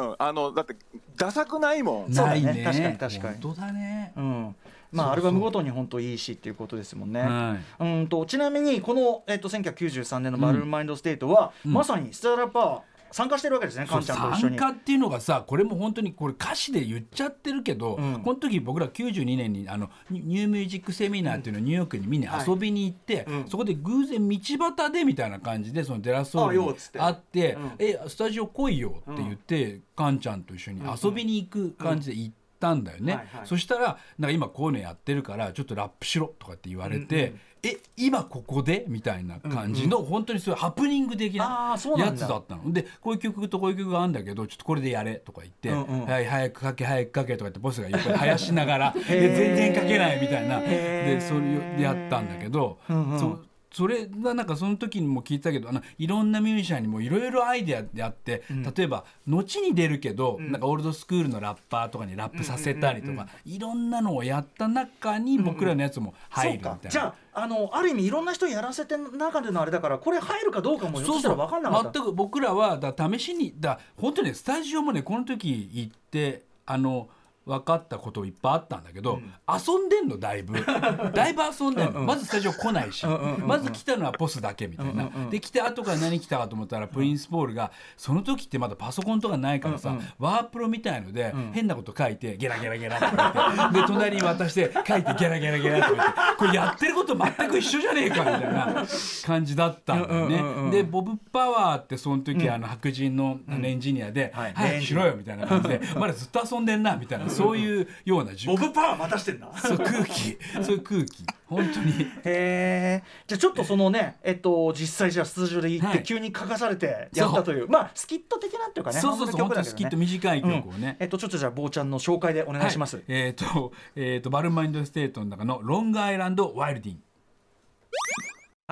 うん、あのだってダサくないもん。そうだね。ないね。確かに確かに。本当だね、うん。まあアルバムごとに本当いいしっていうことですもんね。はい。うんとちなみにこの、えっと1993年の Buhloone Mindstate は、うん。まさにスチャダラパー参加してるわけですね、カンちゃんと一緒に。参加っていうのがさこれも本当にこれ歌詞で言っちゃってるけど、うん。この時僕ら92年にあのニ New Music Seminar っていうのをニューヨークに見に遊びに行って、うん。そこで偶然道端でみたいな感じでそのデラソールにあよっつって。会ってうん「えスタジオ来いよ」って言って、カンちゃんと一緒に遊びに行く感じで行ったんだよね、うんはいはい。そしたらなんか今こういうのやってるからちょっとラップしろとかって言われて、え今ここで？みたいな感じの、本当にそういうハプニング的なやつだったの。でこういう曲とこういう曲があるんだけどちょっとこれでやれとか言って「うんうんはい早く書け早く書け」とか言ってボスが横に生やしながら全然書けないみたいな。でそれでやったんだけど、うんうんそそれがなんかその時にも聞いたけどあのいろんなミュージシャンにもいろいろアイデアであって、例えば後に出るけど、なんかオールドスクールのラッパーとかにラップさせたりとか、いろんなのをやった中に僕らのやつも入るみたいな。そうか。じゃああのある意味いろんな人やらせて中でのあれだからこれ入るかどうかもひょっとしたら分かんなかった。全く僕らはだ試しにだ本当にねスタジオもねこの時行ってあの分かったこといっぱいあったんだけど、遊んでんのだいぶ。だいぶ遊んでんの、まずスタジオ来ないし、まず来たのはポスだけみたいな、で来て後から何来たかと思ったらプリンスポールがその時ってまだパソコンとかないからさ、ワープロみたいので、変なこと 書いてゲラゲラゲラって言ってで隣に渡して書いてゲラゲラゲラって言ってこれやってること全く一緒じゃねえかみたいな感じだったんだよね。うんうんうんうん。でボブ・パワーってその時、あの白人のあのエンジニアで「はい。早くしろよ」みたいな感じで「まだずっと遊んでんな」みたいなそういうようなじボブパワー待たしてんだそう空気。そういう空気。本当に。へえじゃあちょっとそのねえっと実際じゃあスタジオで行っはい。て急に書かされてやったという、まあスキット的なっていうかね。そうそうそうね。スキット短い曲をね。えっとちょっとじゃあ坊ちゃんの紹介でお願いします、はいえっ、と,、えー、と Buhloone Mindstate の中の Long Island Wildin'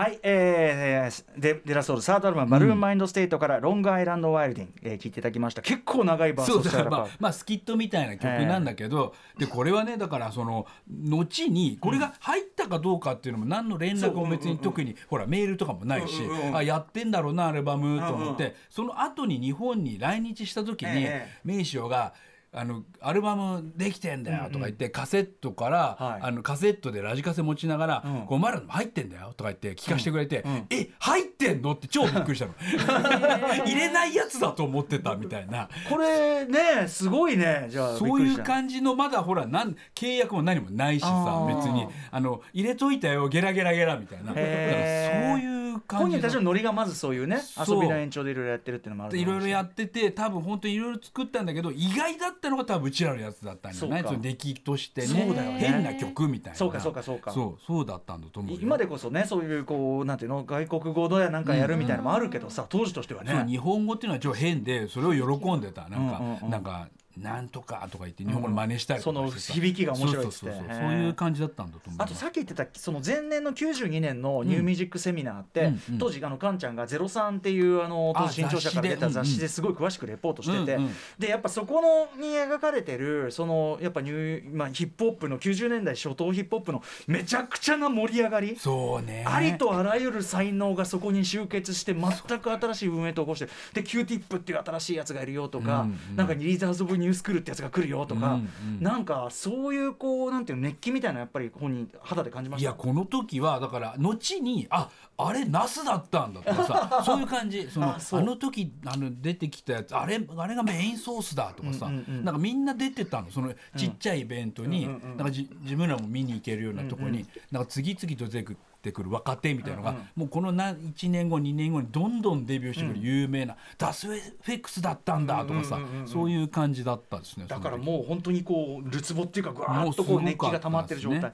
はい、えー、デデラソウルサードアルバム、 Buhloone Mindstate から Long Island Wildin'、えー、聞いていただきました。結構長いバースそうだをしまあ、まあ、スキットみたいな曲なんだけど、でこれはねだからその後にこれが入ったかどうかっていうのも何の連絡も別に特に、ほらメールとかもないし、あやってんだろうなアルバムと思って、その後に日本に来日した時に、ええ名称があのアルバムできてんだよとか言って、カセットから、はい。あのカセットでラジカセ持ちながら「うん。こうお前らのも入ってんだよ」とか言って聞かせてくれて「ん。え入ってんの?」って超びっくりしたの。入れないやつだと思ってたみたいな。これねすごいね。じゃあそういう感じのまだほらなん契約も何もないしさ別に。あの入れといたよゲラゲラゲラみたいな。だからそういう感じ本人たちのノリがまずそういうね遊びの延長でいろいろやってるっていうのもあるいろいろやっってて多分本当にいろいろ作ったんだけど意外だったのが多分うちらのやつだったんじゃない？その出来としてね。そうだよね。変な曲みたいなそうかそうかそうか。そうそうだったんだと思うよ。今でこそねそういうこうなんていうの外国語でなんかやるみたいなのもあるけどさ、当時としてはね。日本語っていうのはちょっと変でそれを喜んでた。なんか、うんうんうん。なんかなんとかとか言って日本語の真似したりその響きが面白いそういう感じだったんだと思うあとさっき言ってたその前年の92年のニューミュージックセミナーって、当時あのカンちゃんが「ゼロ三っていうあの当時あ新潮社から出た雑誌で。ですごい詳しくレポートしてて、でやっぱそこのに描かれてるそのやっぱニュー、まあ、ヒップホップの90年代初頭ヒップホップのめちゃくちゃな盛り上がり。そうね。ありとあらゆる才能がそこに集結して全く新しい運営と起こしてで Q ティップっていう新しいやつがいるよとか、なんかリーダーズ・オブ・ニュースクールってやつが来るよとか、うんうんなんかそういうこうなんていうの熱気みたいなやっぱり本人肌で感じましたいやこの時はだから後にああれナスだったんだとかさそういう感じそのあそうの時あの出てきたやつあれあれがメインソースだとかさ、うんうんうんなんかみんな出てたのそのちっちゃいイベントに、うんうんうんなんかじ自分らも見に行けるようなところに、うんなんか次々と出てくる若手みたいなのが、うんうんもうこのな1年後2年後にどんどんデビューしてくる有名な、ダスフェフェックスだったんだとかさ、うんうんうんうん。そういう感じだったですねだからもう本当にこうるつぼっていうかぐわーっとこう熱気が溜まってる状態。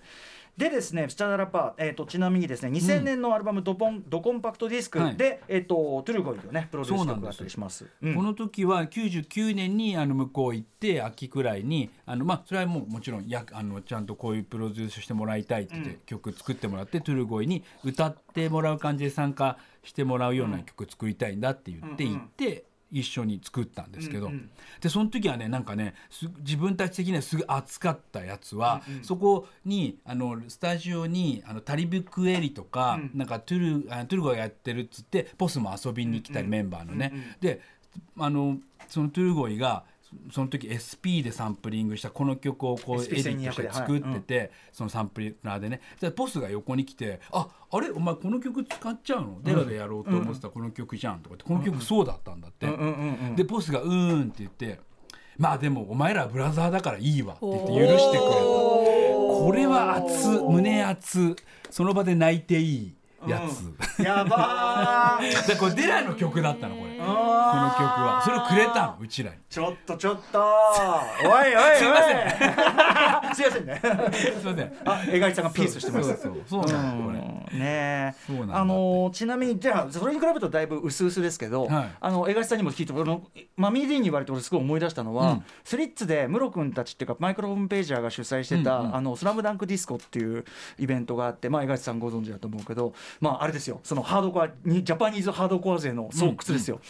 でですねスチャダラパー、えー、とちなみにですね2000年のアルバムドポン、ドコンパクトディスクで、はい。えー、とトゥルゴイをねプロデュース曲ったりします。うんこの時は99年にあの向こう行って秋くらいにあの、まあ、それはもうもちろんやあのちゃんとこういうプロデュースしてもらいたいって言って、曲作ってもらってトゥルゴイに歌ってもらう感じで参加してもらうような曲作りたいんだって言ってうんうん。行って。一緒に作ったんですけど、うんうん。でその時はねなんかねす自分たち的にはすごい熱かったやつは、そこにあのスタジオにあのタリブクエリとか、なんかトゥルあトゥルゴがやってるっつってポスも遊びに来たり、メンバーのね、であのそのトゥルゴイがその時 SP でサンプリングしたこの曲をこうエディットして作ってて、そのサンプリナーでね。でボスが横に来て「ああれ？お前この曲使っちゃうの？デラでやろうと思ってたこの曲じゃん」とかってこの曲そうだったんだって。うんうんうんでボスが「うーん」って言って「まあでもお前らはブラザーだからいいわ」って言って許してくれた。これは熱胸熱その場で泣いていいやつ、やばー。でこれデラの曲だったのこれこの曲は。それをくれたのうちらに。ちょっとちょっと。おいおいおい。すいま すいませんね。すいません。あ絵描いさんがピースしてます。そうそうそう。なのこれ。うん。ねあのーちなみにじゃあそれに比べるとだいぶ薄々ですけど、はい。あの江頭さんにも聞いて俺のマミー・ディーンに言われて俺すごい思い出したのは、うん。スリッツでムロ君たちっていうかマイクロホームページャーが主催してた「うんうん。あのスラムダンクディスコっていうイベントがあってまあ江頭さんご存知だと思うけどまああれですよ。そのハードコアにジャパニーズハードコア勢の巣窟ですよ。うんうん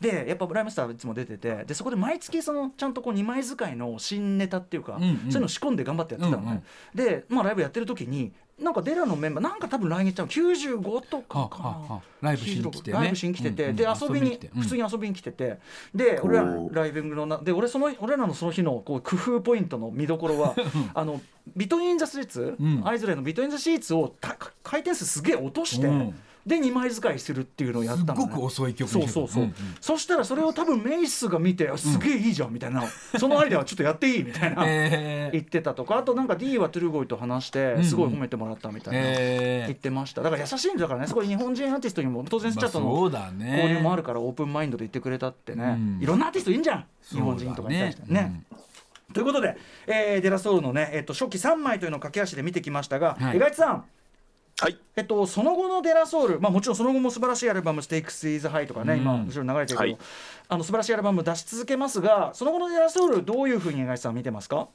でやっぱブライムスターいつも出ててでそこで毎月そのちゃんとこう2枚使いの新ネタっていうか、うんうん。そういうの仕込んで頑張ってやってたのね。で、まあ、ライブやってる時になんかデラのメンバーなんか多分来日ちゃん95とかかな、はあはライブしに来てね。ライブしに来てて、うんうん。で遊びに遊びに来て。うん。普通に遊びに来てて。で俺らライブのなで俺その俺らのその日のこう工夫ポイントの見どころは あのBetween the Sheets、うん。アイズレイの Between the Sheets をた回転数すげえ落として、うんで2枚使いするっていうのをやったの、ね、すっごく遅い曲そうそうそう、んん。そしたらそれを多分メイスが見て、あすげえいいじゃんみたいな、そのアイデアはちょっとやっていいみたいな、えー。言ってたとか。あとなんか D はトゥルゴイと話してんすごい褒めてもらったみたいな、え言ってました。だから優しいんだからね。すごい日本人アーティストにも当然スチャとの交流もあるからオープンマインドで言ってくれたってね、うん。いろんなアーティストいいんじゃん。日本人とかに対してね。ということで、えーデラソウルのね、えっと初期3枚というのを駆け足で見てきましたが、はい。江垣さんはい。えっと、その後のデラソウル、まあ、もちろんその後も素晴らしいアルバム「 Stakes Is High」とかね、うん。今後ろに流れてるけど、はい。あの素晴らしいアルバム出し続けますがその後のデラソウルどういうふうに江垣さん見てますか？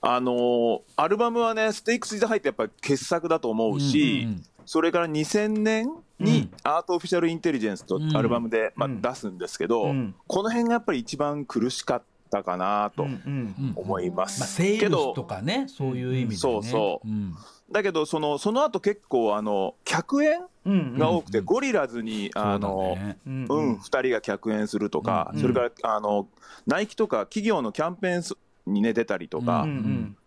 あのーアルバムはね「ステイクス・イズ・ハイ」ってやっぱり傑作だと思うし、うんうんそれから2000年に「 Art Official Intelligence」とうん。アルバムで、まあ、うん出すんですけど、うん。この辺がやっぱり一番苦しかったかなとうんうんうん。思います。まあ、セールスとかねそういう意味でね、そうそう。うんだけどそのその後結構あの客演が多くて、うんゴリラズにあのそうんう、ん、2人が客演するとか、うんそれからあのナイキとか企業のキャンペーンに、ね、出たりとか、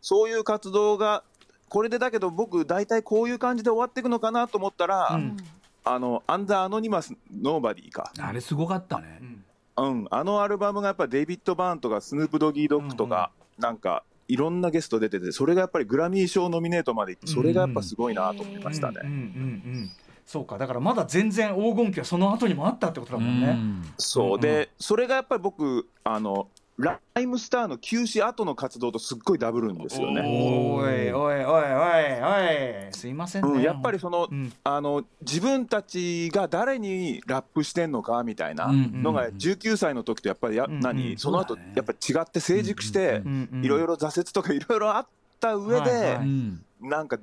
そういう活動がこれでだけど僕大体こういう感じで終わっていくのかなと思ったら、うん。あのアンダーアノニマスノーバディか、あれすごかったね、うん、あのアルバムがやっぱデイビッド・バーンとかスヌープ・ドギー・ドッグとか、なんかいろんなゲスト出ててそれがやっぱりグラミー賞ノミネートまでいってそれがやっぱすごいなと思いましたね。そうかだからまだ全然黄金期はその後にもあったってことだもんね。うん。そう。で、それがやっぱり僕あのライムスターの休止後の活動とすっごいダブるんですよね。おいおいおいおいおいすいませんね。うん、やっぱりその,、うん。あの自分たちが誰にラップしてんのかみたいなうんのが19歳の時とやっぱりや、うん何、うんその後やっぱり違って成熟していろいろ挫折とかいろいろあった上で、はいはうん。なんか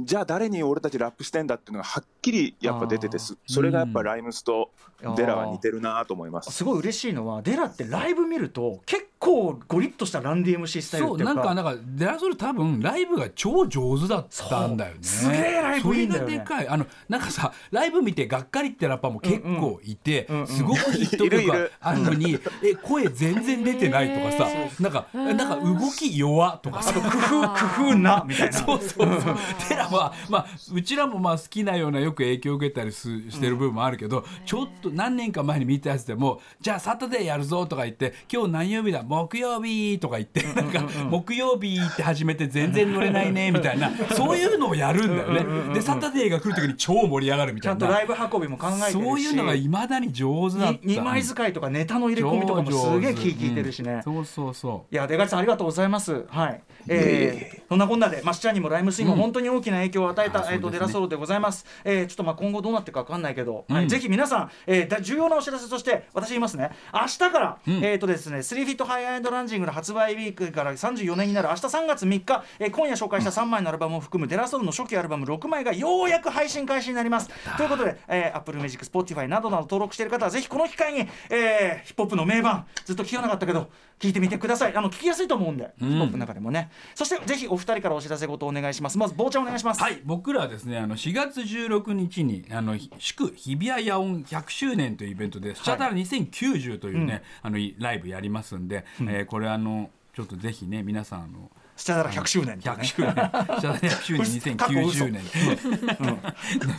じゃあ誰に俺たちラップしてんだっていうのがはっきりやっぱ出ててすそれがやっぱライムスとデラは似てるなと思います。すごい嬉しいのはデラってライブ見ると結構ゴリッとしたランディ MC スタイルっそうていうか。なんかなんかデラソル多分ライブが超上手だったんだよね。そう。すげえライブいいんだよね。それがでかい。あのなんかさライブ見てがっかりってラッパーも結構いて、うんうんすごくヒット曲があるのにえ声全然出てないとかさなんかなんか動き弱とかさ。工夫工夫なみたいな。そうそうそう。テ ラはまあうちらもまあ好きなようなよく影響を受けたりすしてる部分もあるけど、ちょっと何年か前に見たやつでもじゃあサタデーやるぞとか言って今日何曜日だ？木曜日とか言ってなんか木曜日って始めて全然乗れないねみたいな そういうのをやるんだよね。でサタデーが来る時に超盛り上がるみちゃんたいなとライブ運びも考えてるし。そういうのがいまだに上手だった。に二枚使いとかネタの入れ込みとかもすげえ気利いてるしね、うんそうそうそう。いや出川さんありがとうございます。はい。えー、そんなこんなでマッシャーにもライムスインも本当に大きな影響を与えた、えっ、とデラソロでございます。えー、ちょっとまあ今後どうなっていくかわかんないけど、ぜひ皆さん、えー、だ重要なお知らせとして私言いますね。明日から、えっ、とですね、スリーフィットハイアンドランジングの発売ウィークから34年になる明日3月3日、えー、今夜紹介した3枚のアルバムを含むデラソロの初期アルバム6枚がようやく配信開始になります。ということで、えー、Apple Music、Spotify などなど登録している方はぜひこの機会に、えー、ヒップホップの名盤ずっと聞かなかったけど聞いてみてください。あの聞きやすいと思うんで、ヒップホップの中でもね。そしてぜひお二人からお知らせごとお願いします。まず坊ちゃんお願いします。はい、僕らはですねあの4月16日にあの祝日比谷野音100周年というイベントで「スチャダラ2090」というね、あのライブやりますんで、えーこれあのちょっとぜひね皆さんあのスチャダラ100周年とか100ね。周年、シャダラ100周年過去嘘2090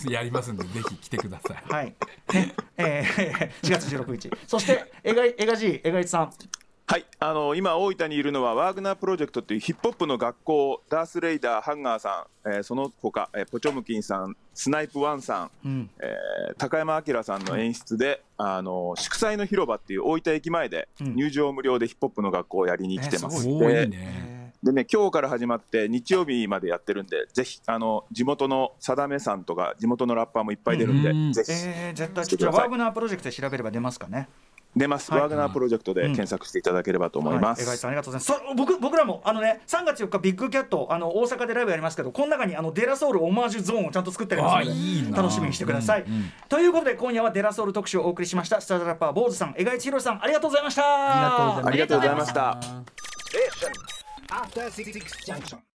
年、やりますんでぜひ来てください。はい。ね、えー、4月16日。そしてエガエガジーエガイチさん。はい、あの今、大分にいるのはワーグナープロジェクトというヒップホップの学校、ダース・レイダー、ハンガーさん、えーその他、えーポチョムキンさん、スナイプ・ワンさん、うん。えー高山明さんの演出で、あの祝祭の広場っていう大分駅前でうん入場無料でヒップホップの学校をやりに来てます。えーすおーいいでね。でね、今日から始まって日曜日までやってるんで、ぜひあの地元の定めさんとか地元のラッパーもいっぱい出るんで、うんぜひえー、絶対ワーグナープロジェクトで調べれば出ますかね。出ます、はいワーグナープロジェクトで検索していただければと思います。はい、江川さんありがとうございます。そ僕僕らもあのね3月4日ビッグキャットあの大阪でライブやりますけどこの中にあのデラソウルオマージュゾーンをちゃんと作ってありますのであいいな楽しみにしてください。うんうんということで今夜はデラソウル特集をお送りしましたスタートラッパー坊主さん江川一弘さんありがとうございました。ありがとうございますありがとうございました。